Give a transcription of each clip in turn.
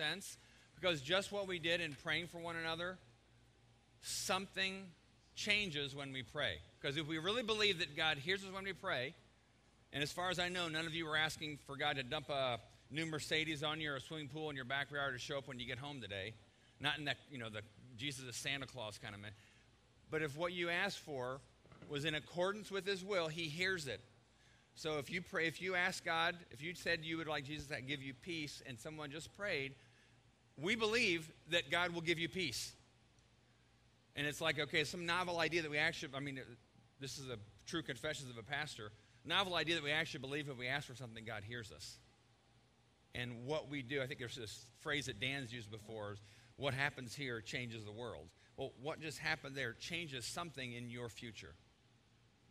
sense because just what we did in praying for one another, something changes when we pray. Because if we really believe that God hears us when we pray, and as far as I know, none of you were asking for God to dump a new Mercedes on you or a swimming pool in your backyard to show up when you get home today. Not in that, you know, the Jesus is Santa Claus kind of man. But if what you asked for was in accordance with his will, he hears it. So if you pray, if you ask God, if you said you would like Jesus to give you peace and someone just prayed, we believe that God will give you peace. And it's like, okay, some novel idea that we actually, I mean, this is a true confessions of a pastor, novel idea that we actually believe if we ask for something, God hears us. And what we do, I think there's this phrase that Dan's used before, is what happens here changes the world. Well, what just happened there changes something in your future.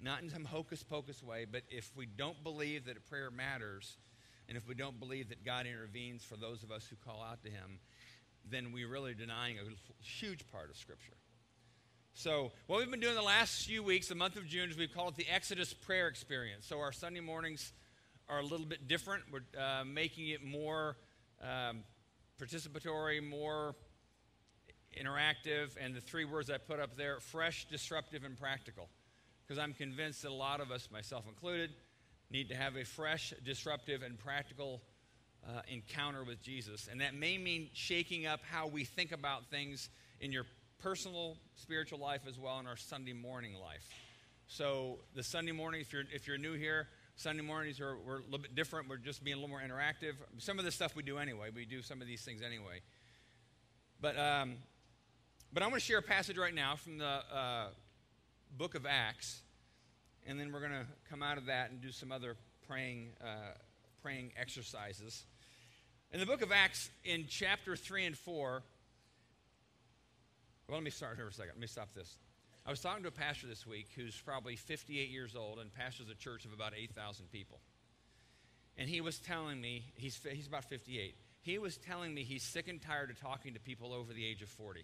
Not in some hocus pocus way, but if we don't believe that prayer matters, and if we don't believe that God intervenes for those of us who call out to Him, then we're really denying a huge part of Scripture. So, what we've been doing the last few weeks, the month of June, is we've called it the Exodus Prayer Experience. So, our Sunday mornings are a little bit different. We're uh, making it more um, participatory, more interactive, and the three words I put up there fresh, disruptive, and practical. Because I'm convinced that a lot of us, myself included, need to have a fresh, disruptive, and practical uh, encounter with Jesus. And that may mean shaking up how we think about things in your personal spiritual life as well in our Sunday morning life. So, the Sunday morning, if you're, if you're new here, Sunday mornings are we're a little bit different. We're just being a little more interactive. Some of the stuff we do anyway. We do some of these things anyway. But, um, but I'm going to share a passage right now from the uh, book of Acts. And then we're going to come out of that and do some other praying, uh, praying exercises. In the book of Acts, in chapter 3 and 4, well, let me start here for a second. Let me stop this. I was talking to a pastor this week who's probably 58 years old and pastors a church of about 8,000 people. And he was telling me, he's, he's about 58, he was telling me he's sick and tired of talking to people over the age of 40.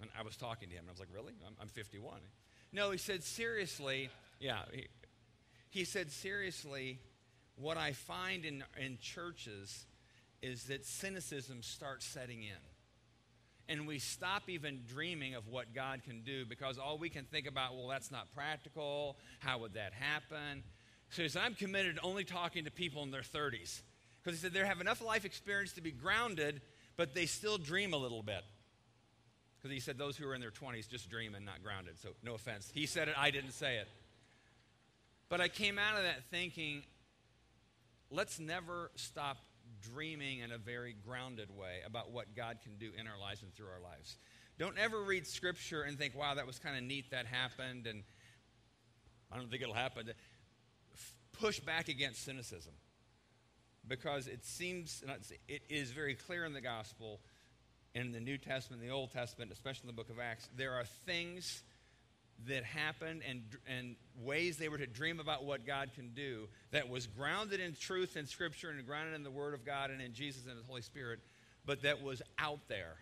And I was talking to him, and I was like, Really? I'm, I'm 51. No, he said, Seriously, yeah. He, he said, Seriously, what I find in, in churches is that cynicism starts setting in and we stop even dreaming of what God can do because all we can think about, well, that's not practical. How would that happen? So he said, I'm committed to only talking to people in their 30s. Because he said they have enough life experience to be grounded, but they still dream a little bit. Because he said those who are in their 20s just dream and not grounded. So no offense. He said it, I didn't say it. But I came out of that thinking, let's never stop dreaming in a very grounded way about what God can do in our lives and through our lives. Don't ever read scripture and think, wow, that was kind of neat that happened, and I don't think it'll happen. Push back against cynicism because it seems, it is very clear in the gospel, in the New Testament, the Old Testament, especially in the book of Acts, there are things that happened and, and ways they were to dream about what God can do that was grounded in truth and Scripture and grounded in the Word of God and in Jesus and the Holy Spirit, but that was out there.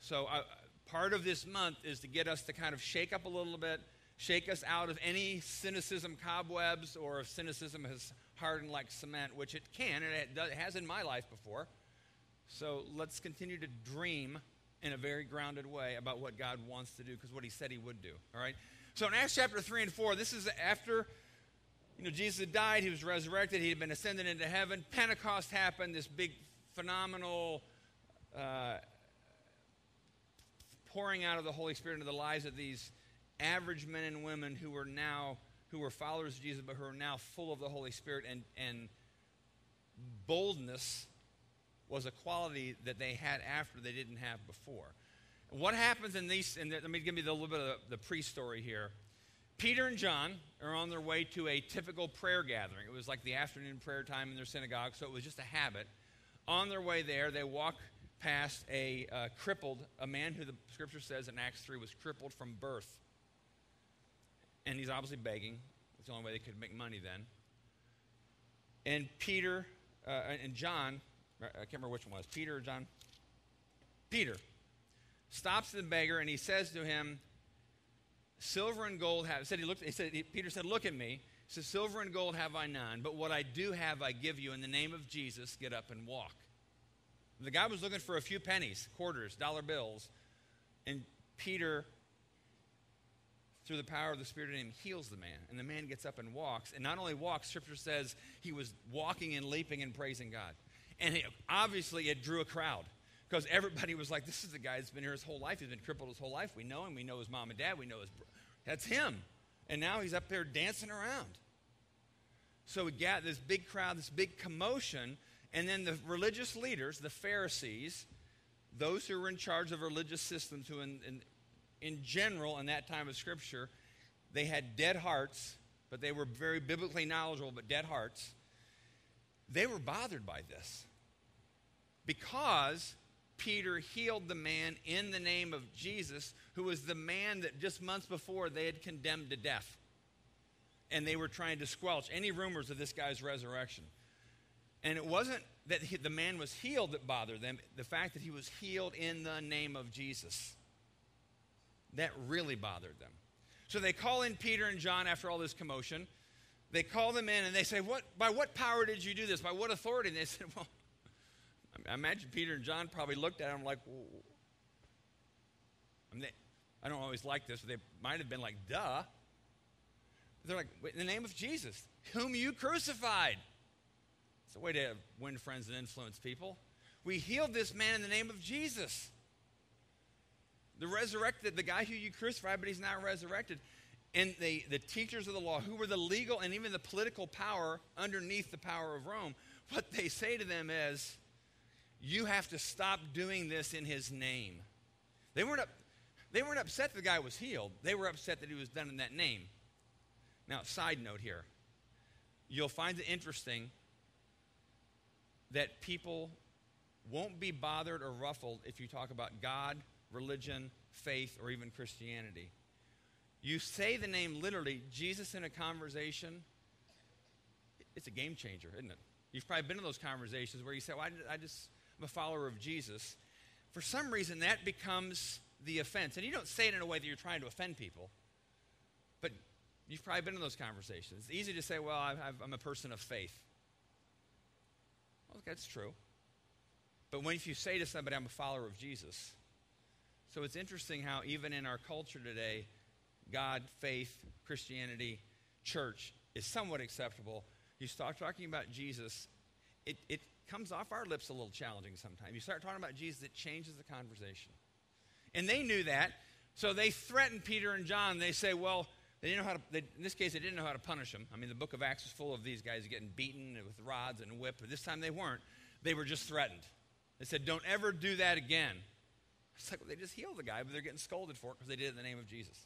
So, uh, part of this month is to get us to kind of shake up a little bit, shake us out of any cynicism cobwebs, or if cynicism has hardened like cement, which it can, and it, does, it has in my life before. So, let's continue to dream in a very grounded way about what God wants to do because what he said he would do. All right? So in Acts chapter 3 and 4, this is after you know Jesus had died, he was resurrected, he had been ascended into heaven. Pentecost happened, this big phenomenal uh, pouring out of the Holy Spirit into the lives of these average men and women who were now who were followers of Jesus but who are now full of the Holy Spirit and and boldness was a quality that they had after they didn't have before. What happens in these, and let me give you a little bit of the pre story here. Peter and John are on their way to a typical prayer gathering. It was like the afternoon prayer time in their synagogue, so it was just a habit. On their way there, they walk past a uh, crippled, a man who the scripture says in Acts 3 was crippled from birth. And he's obviously begging. It's the only way they could make money then. And Peter uh, and John I can't remember which one was, Peter or John? Peter stops the beggar and he says to him, Silver and gold have, said he looked, he said, Peter said, Look at me. He said, Silver and gold have I none, but what I do have I give you. In the name of Jesus, get up and walk. The guy was looking for a few pennies, quarters, dollar bills. And Peter, through the power of the Spirit in him, heals the man. And the man gets up and walks. And not only walks, Scripture says he was walking and leaping and praising God. And it, obviously, it drew a crowd because everybody was like, This is the guy that's been here his whole life. He's been crippled his whole life. We know him. We know his mom and dad. We know his. Bro- that's him. And now he's up there dancing around. So we got this big crowd, this big commotion. And then the religious leaders, the Pharisees, those who were in charge of religious systems, who in, in, in general in that time of Scripture, they had dead hearts, but they were very biblically knowledgeable, but dead hearts. They were bothered by this because Peter healed the man in the name of Jesus, who was the man that just months before they had condemned to death. And they were trying to squelch any rumors of this guy's resurrection. And it wasn't that he, the man was healed that bothered them, the fact that he was healed in the name of Jesus. That really bothered them. So they call in Peter and John after all this commotion. They call them in and they say, what, By what power did you do this? By what authority? And they said, Well, I imagine Peter and John probably looked at him like, well, I, mean, they, I don't always like this, but they might have been like, Duh. They're like, In the name of Jesus, whom you crucified. It's a way to win friends and influence people. We healed this man in the name of Jesus. The resurrected, the guy who you crucified, but he's now resurrected. And the, the teachers of the law, who were the legal and even the political power underneath the power of Rome, what they say to them is, you have to stop doing this in his name. They weren't, up, they weren't upset that the guy was healed. They were upset that he was done in that name. Now, side note here. You'll find it interesting that people won't be bothered or ruffled if you talk about God, religion, faith, or even Christianity. You say the name literally, Jesus in a conversation, it's a game changer, isn't it? You've probably been in those conversations where you say, well, I, I just, I'm a follower of Jesus. For some reason, that becomes the offense. And you don't say it in a way that you're trying to offend people, but you've probably been in those conversations. It's easy to say, well, i am a person of faith. Well, that's true. But when if you say to somebody, I'm a follower of Jesus, so it's interesting how even in our culture today, God, faith, Christianity, church is somewhat acceptable. You start talking about Jesus, it, it comes off our lips a little challenging sometimes. You start talking about Jesus, it changes the conversation. And they knew that, so they threatened Peter and John. They say, well, they didn't know how to, they, in this case, they didn't know how to punish them. I mean, the book of Acts is full of these guys getting beaten with rods and whip, but this time they weren't. They were just threatened. They said, don't ever do that again. It's like, well, they just healed the guy, but they're getting scolded for it because they did it in the name of Jesus.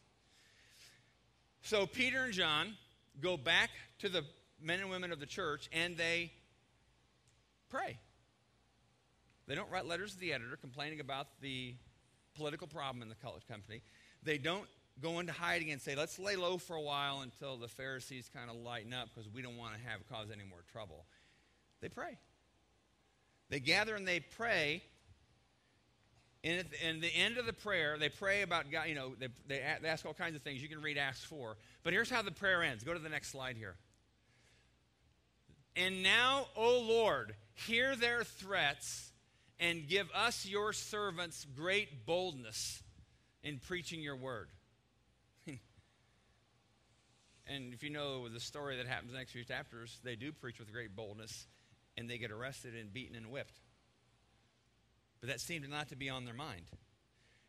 So Peter and John go back to the men and women of the church and they pray. They don't write letters to the editor complaining about the political problem in the college company. They don't go into hiding and say, let's lay low for a while until the Pharisees kind of lighten up because we don't want to have cause any more trouble. They pray. They gather and they pray. And at the, the end of the prayer, they pray about God. You know, they, they ask all kinds of things. You can read Acts 4. But here's how the prayer ends. Go to the next slide here. And now, O Lord, hear their threats and give us, your servants, great boldness in preaching your word. And if you know the story that happens next few chapters, they do preach with great boldness and they get arrested and beaten and whipped. But that seemed not to be on their mind.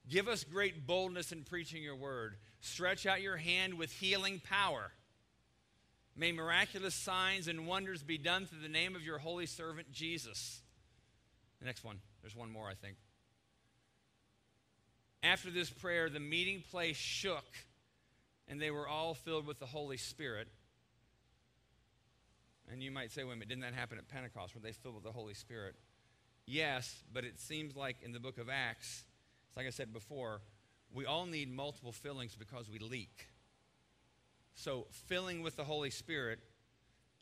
Give us great boldness in preaching your word. Stretch out your hand with healing power. May miraculous signs and wonders be done through the name of your holy servant Jesus. The next one. There's one more, I think. After this prayer, the meeting place shook and they were all filled with the Holy Spirit. And you might say, wait a minute, didn't that happen at Pentecost? Were they filled with the Holy Spirit? Yes, but it seems like in the book of Acts, it's like I said before, we all need multiple fillings because we leak. So, filling with the Holy Spirit,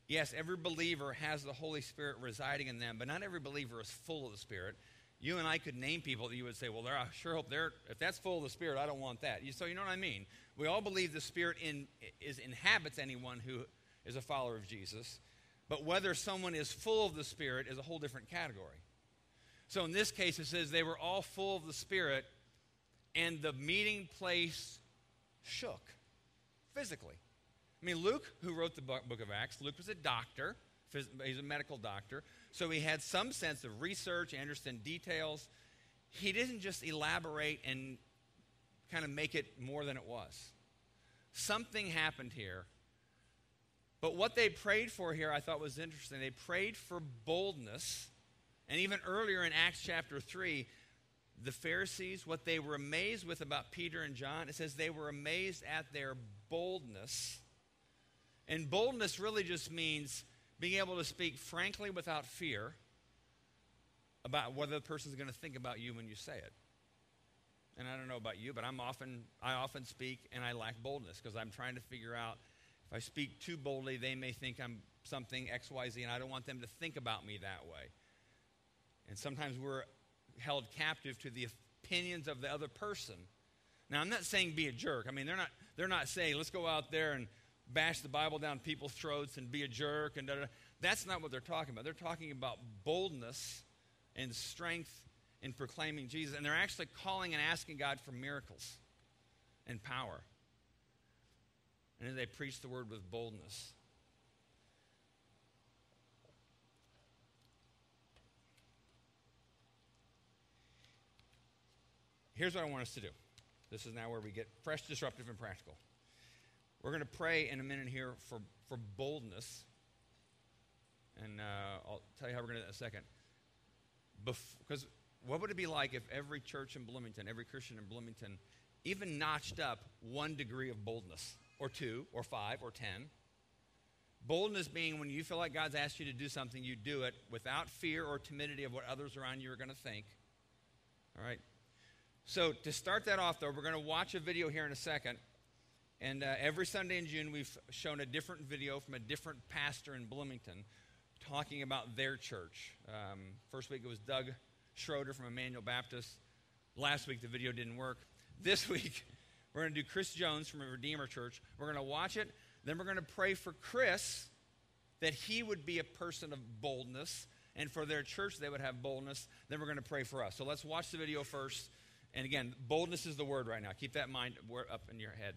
yes, every believer has the Holy Spirit residing in them, but not every believer is full of the Spirit. You and I could name people that you would say, well, I sure hope they're, if that's full of the Spirit, I don't want that. You, So, you know what I mean? We all believe the Spirit in, is, inhabits anyone who is a follower of Jesus, but whether someone is full of the Spirit is a whole different category. So in this case, it says they were all full of the Spirit, and the meeting place shook physically. I mean, Luke, who wrote the book of Acts, Luke was a doctor, he's a medical doctor, so he had some sense of research, understand details. He didn't just elaborate and kind of make it more than it was. Something happened here. But what they prayed for here, I thought was interesting. They prayed for boldness. And even earlier in Acts chapter 3, the Pharisees, what they were amazed with about Peter and John, it says they were amazed at their boldness. And boldness really just means being able to speak frankly without fear about whether the person's going to think about you when you say it. And I don't know about you, but I'm often I often speak and I lack boldness because I'm trying to figure out if I speak too boldly, they may think I'm something XYZ, and I don't want them to think about me that way. And sometimes we're held captive to the opinions of the other person. Now, I'm not saying be a jerk. I mean, they're not, they're not saying, let's go out there and bash the Bible down people's throats and be a jerk. And da, da. That's not what they're talking about. They're talking about boldness and strength in proclaiming Jesus. And they're actually calling and asking God for miracles and power. And then they preach the word with boldness. Here's what I want us to do. This is now where we get fresh, disruptive, and practical. We're going to pray in a minute here for, for boldness. And uh, I'll tell you how we're going to do that in a second. Because what would it be like if every church in Bloomington, every Christian in Bloomington, even notched up one degree of boldness, or two, or five, or ten? Boldness being when you feel like God's asked you to do something, you do it without fear or timidity of what others around you are going to think. All right? So, to start that off, though, we're going to watch a video here in a second. And uh, every Sunday in June, we've shown a different video from a different pastor in Bloomington talking about their church. Um, first week it was Doug Schroeder from Emmanuel Baptist. Last week the video didn't work. This week we're going to do Chris Jones from Redeemer Church. We're going to watch it. Then we're going to pray for Chris that he would be a person of boldness and for their church they would have boldness. Then we're going to pray for us. So let's watch the video first. And again, boldness is the word right now. Keep that in mind up in your head.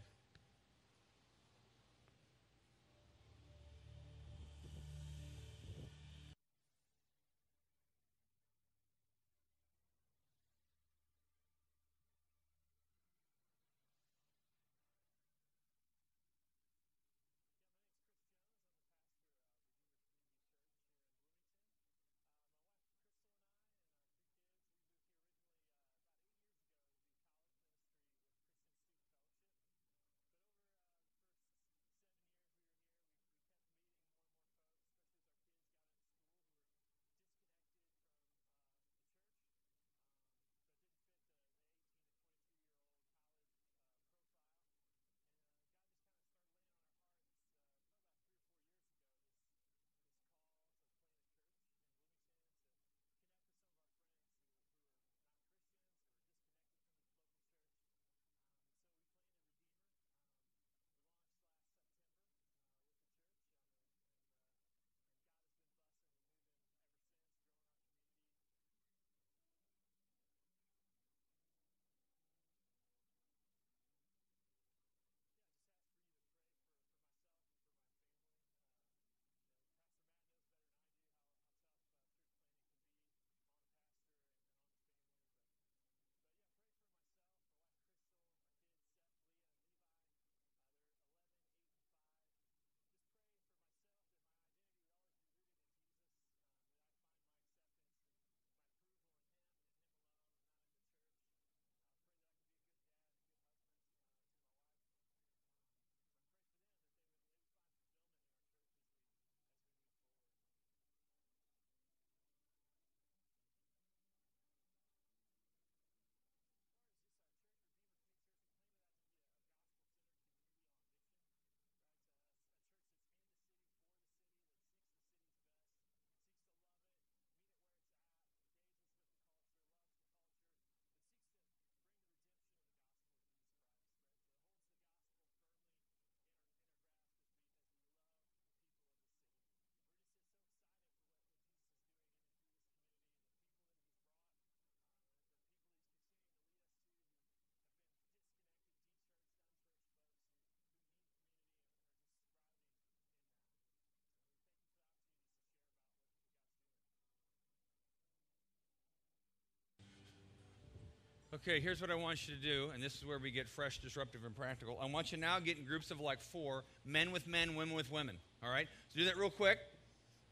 Okay, here's what I want you to do, and this is where we get fresh, disruptive, and practical. I want you now to get in groups of like four men with men, women with women. All right? So do that real quick.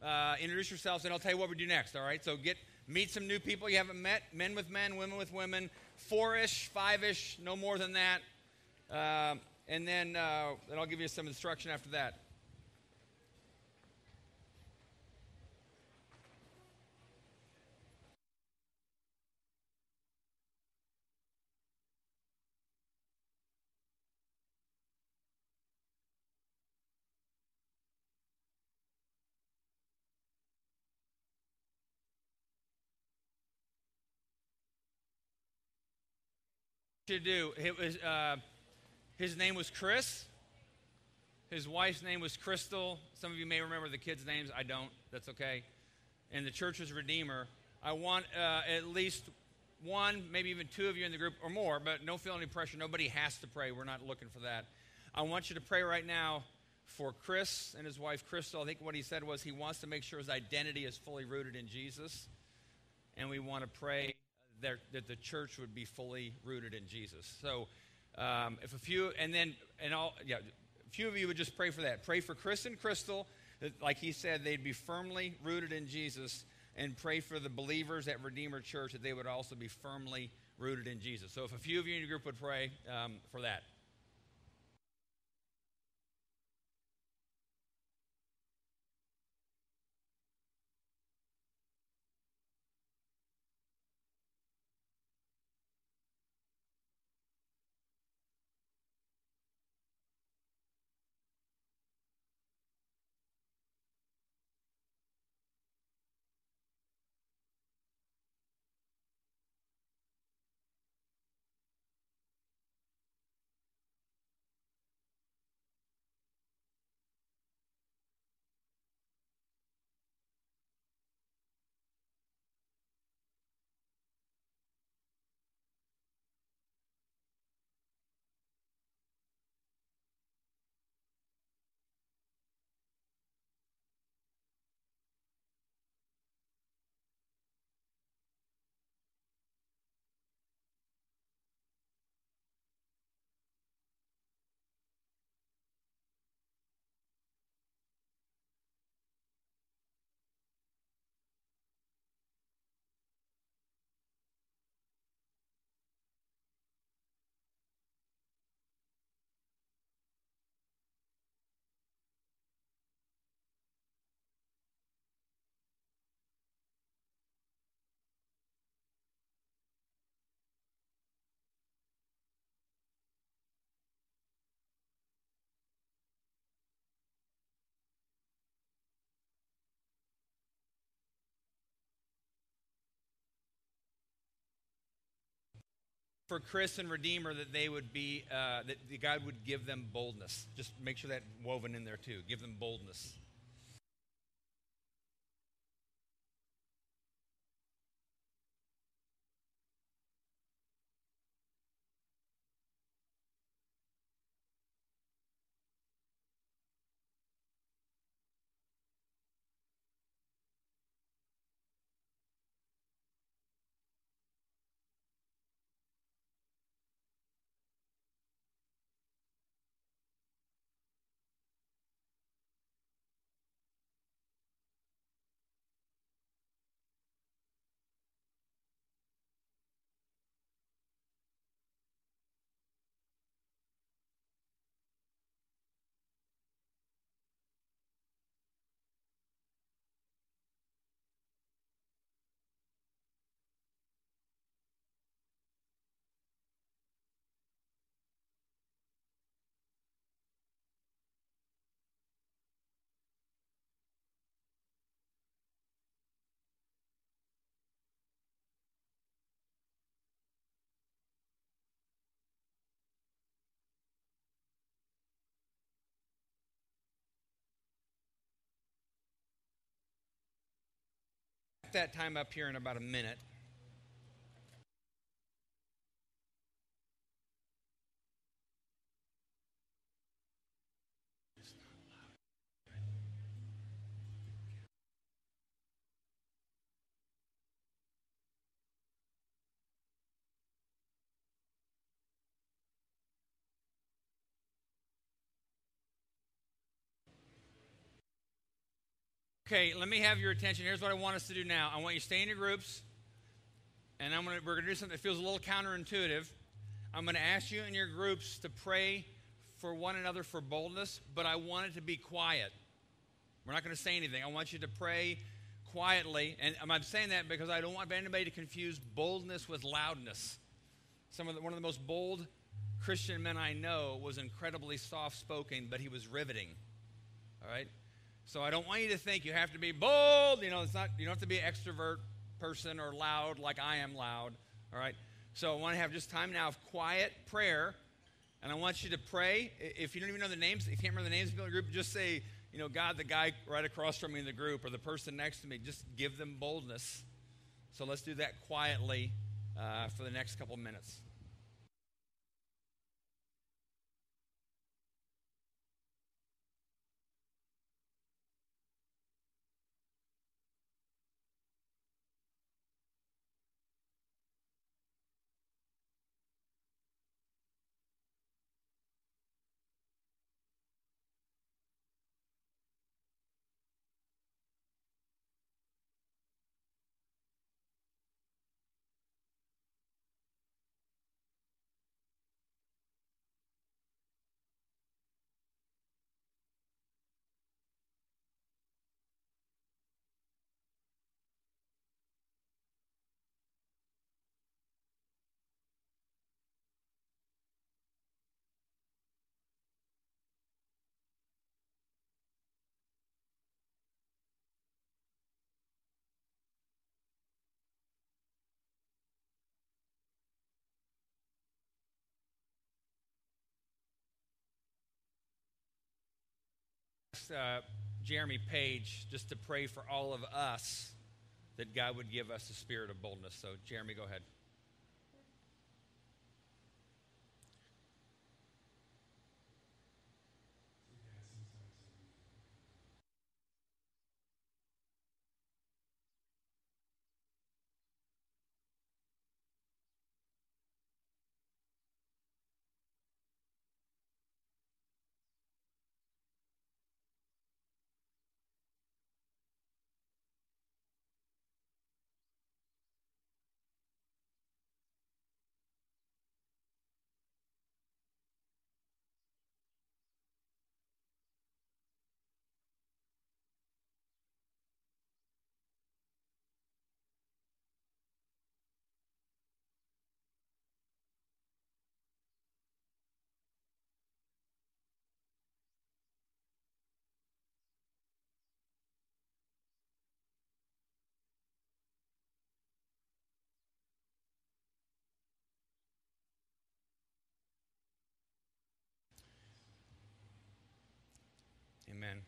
Uh, introduce yourselves, and I'll tell you what we do next. All right? So get meet some new people you haven't met men with men, women with women, four ish, five ish, no more than that. Uh, and then, uh, then I'll give you some instruction after that. To do. It was, uh, his name was Chris. His wife's name was Crystal. Some of you may remember the kids' names. I don't. That's okay. And the church was Redeemer. I want uh, at least one, maybe even two of you in the group or more, but don't feel any pressure. Nobody has to pray. We're not looking for that. I want you to pray right now for Chris and his wife, Crystal. I think what he said was he wants to make sure his identity is fully rooted in Jesus. And we want to pray that, that the church would be fully rooted in Jesus. So, um, if a few, and then, and all, yeah, a few of you would just pray for that. Pray for Chris and Crystal, that, like he said, they'd be firmly rooted in Jesus, and pray for the believers at Redeemer Church that they would also be firmly rooted in Jesus. So, if a few of you in your group would pray um, for that. For Chris and Redeemer that they would be, uh, that God would give them boldness. Just make sure that woven in there too. Give them boldness. That time up here in about a minute. Okay, let me have your attention. Here's what I want us to do now. I want you to stay in your groups, and I'm gonna, we're going to do something that feels a little counterintuitive. I'm going to ask you in your groups to pray for one another for boldness, but I want it to be quiet. We're not going to say anything. I want you to pray quietly. And I'm saying that because I don't want anybody to confuse boldness with loudness. Some of the, one of the most bold Christian men I know was incredibly soft spoken, but he was riveting. All right? So I don't want you to think you have to be bold. You know, it's not, you don't have to be an extrovert person or loud like I am loud. All right? So I want to have just time now of quiet prayer. And I want you to pray. If you don't even know the names, if you can't remember the names of the group, just say, you know, God, the guy right across from me in the group or the person next to me, just give them boldness. So let's do that quietly uh, for the next couple minutes. Uh, Jeremy Page just to pray for all of us that God would give us a spirit of boldness. So, Jeremy, go ahead. Amen.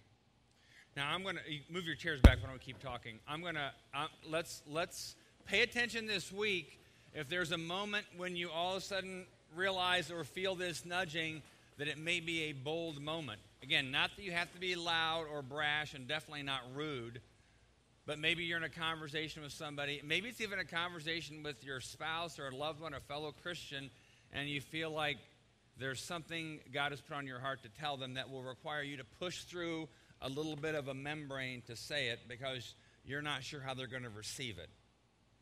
Now I'm going to move your chairs back. I don't keep talking. I'm going to uh, let's let's pay attention this week. If there's a moment when you all of a sudden realize or feel this nudging, that it may be a bold moment. Again, not that you have to be loud or brash, and definitely not rude. But maybe you're in a conversation with somebody. Maybe it's even a conversation with your spouse or a loved one, a fellow Christian, and you feel like there's something God has put on your heart to tell them that will require you to push through a little bit of a membrane to say it because you're not sure how they're going to receive it.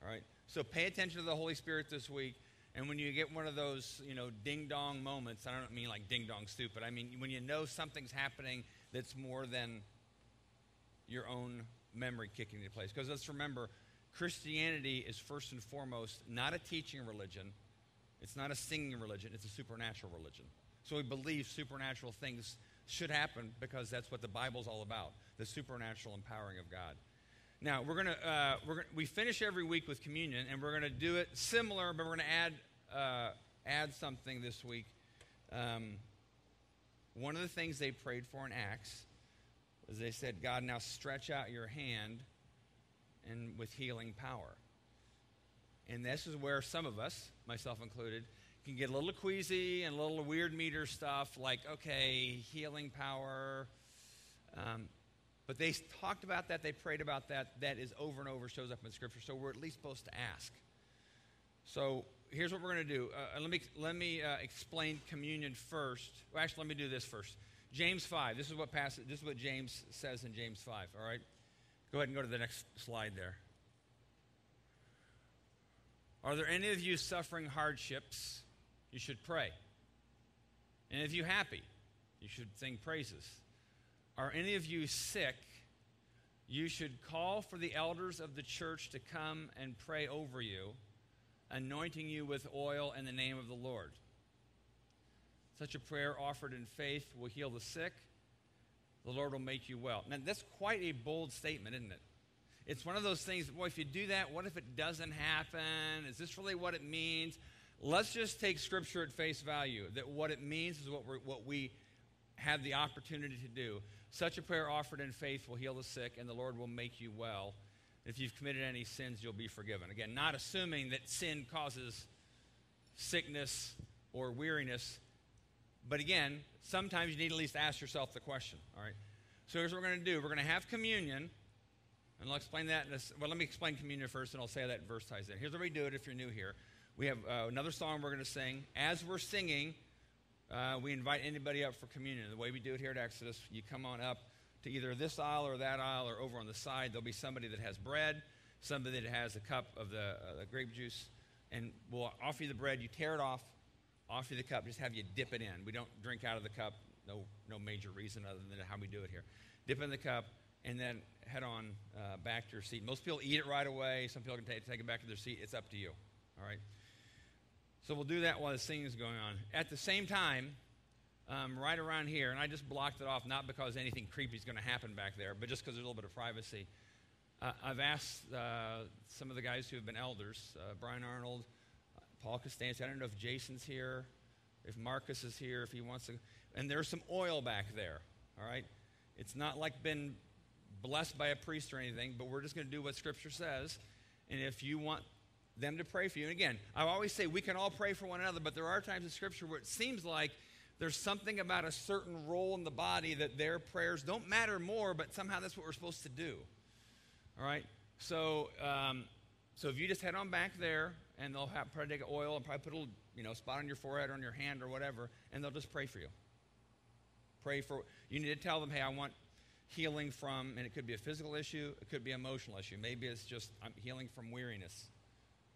All right? So pay attention to the Holy Spirit this week. And when you get one of those, you know, ding dong moments, I don't mean like ding dong stupid. I mean when you know something's happening that's more than your own memory kicking into place. Because let's remember, Christianity is first and foremost not a teaching religion, it's not a singing religion, it's a supernatural religion. So we believe supernatural things should happen because that's what the Bible's all about the supernatural empowering of God. Now, we're going to, uh, we're gonna, we finish every week with communion, and we're going to do it similar, but we're going to add, uh, add something this week. Um, one of the things they prayed for in Acts was they said, God, now stretch out your hand and with healing power. And this is where some of us, myself included, can get a little queasy and a little weird meter stuff like, okay, healing power. Um, but they talked about that, they prayed about that. That is over and over, shows up in Scripture. So we're at least supposed to ask. So here's what we're going to do. Uh, let me, let me uh, explain communion first. Well, actually, let me do this first. James 5. This is what passage, this is what James says in James 5, all right? Go ahead and go to the next slide there. Are there any of you suffering hardships? You should pray. And if you're happy, you should sing praises. Are any of you sick? You should call for the elders of the church to come and pray over you, anointing you with oil in the name of the Lord. Such a prayer offered in faith will heal the sick. The Lord will make you well. Now, that's quite a bold statement, isn't it? It's one of those things, boy, if you do that, what if it doesn't happen? Is this really what it means? Let's just take Scripture at face value that what it means is what, we what we have the opportunity to do. Such a prayer offered in faith will heal the sick, and the Lord will make you well. If you've committed any sins, you'll be forgiven. Again, not assuming that sin causes sickness or weariness, but again, sometimes you need at least ask yourself the question. All right. So here's what we're going to do. We're going to have communion, and I'll explain that. In a, well, let me explain communion first, and I'll say that verse ties in. Here's how we do it. If you're new here, we have uh, another song we're going to sing. As we're singing, uh, we invite anybody up for communion. The way we do it here at Exodus, you come on up to either this aisle or that aisle, or over on the side. There'll be somebody that has bread, somebody that has a cup of the, uh, the grape juice, and we'll offer you the bread. You tear it off offer you the cup, just have you dip it in. We don't drink out of the cup. No, no major reason other than how we do it here. Dip in the cup and then head on uh, back to your seat. Most people eat it right away. Some people can take, take it back to their seat. It's up to you. All right. So we'll do that while the singing is going on. At the same time, um, right around here, and I just blocked it off not because anything creepy is going to happen back there, but just because there's a little bit of privacy. Uh, I've asked uh, some of the guys who have been elders, uh, Brian Arnold, Paul Costanza. I don't know if Jason's here, if Marcus is here, if he wants to. And there's some oil back there, all right? It's not like been blessed by a priest or anything, but we're just going to do what Scripture says. And if you want them to pray for you, and again, I always say we can all pray for one another, but there are times in Scripture where it seems like there's something about a certain role in the body that their prayers don't matter more, but somehow that's what we're supposed to do. All right? So, um, so if you just head on back there, and they'll have, probably take oil and probably put a little, you know, spot on your forehead or on your hand or whatever, and they'll just pray for you. Pray for, you need to tell them, hey, I want healing from, and it could be a physical issue, it could be an emotional issue. Maybe it's just I'm healing from weariness.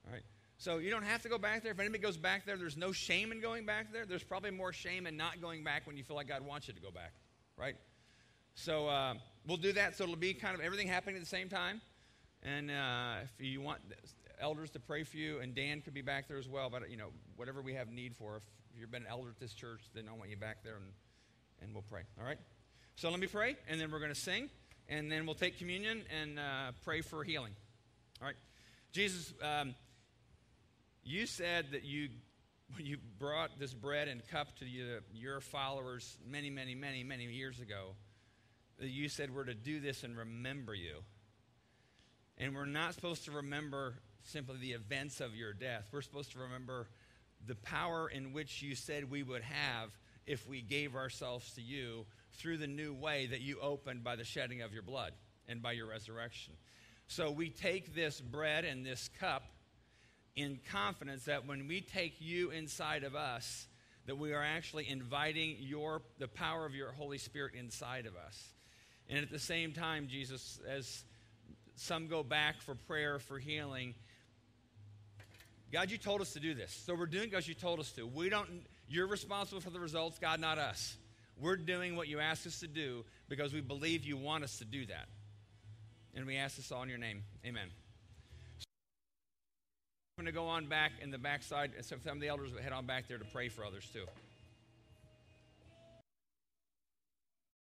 All right? So you don't have to go back there. If anybody goes back there, there's no shame in going back there. There's probably more shame in not going back when you feel like God wants you to go back, right? So uh, we'll do that. So it'll be kind of everything happening at the same time. And uh, if you want elders to pray for you, and Dan could be back there as well. But you know, whatever we have need for, if you've been an elder at this church, then I want you back there, and and we'll pray. All right. So let me pray, and then we're going to sing, and then we'll take communion and uh, pray for healing. All right. Jesus, um, you said that you you brought this bread and cup to you, your followers many, many, many, many years ago, that you said we're to do this and remember you. And we're not supposed to remember simply the events of your death. We're supposed to remember the power in which you said we would have if we gave ourselves to you through the new way that you opened by the shedding of your blood and by your resurrection. So we take this bread and this cup in confidence that when we take you inside of us, that we are actually inviting your the power of your Holy Spirit inside of us. And at the same time, Jesus, as some go back for prayer for healing, God, you told us to do this. So we're doing because you told us to. We don't, you're responsible for the results, God, not us. We're doing what you asked us to do because we believe you want us to do that. And we ask this all in your name. Amen. I'm going to go on back in the backside. Some of the elders will head on back there to pray for others too.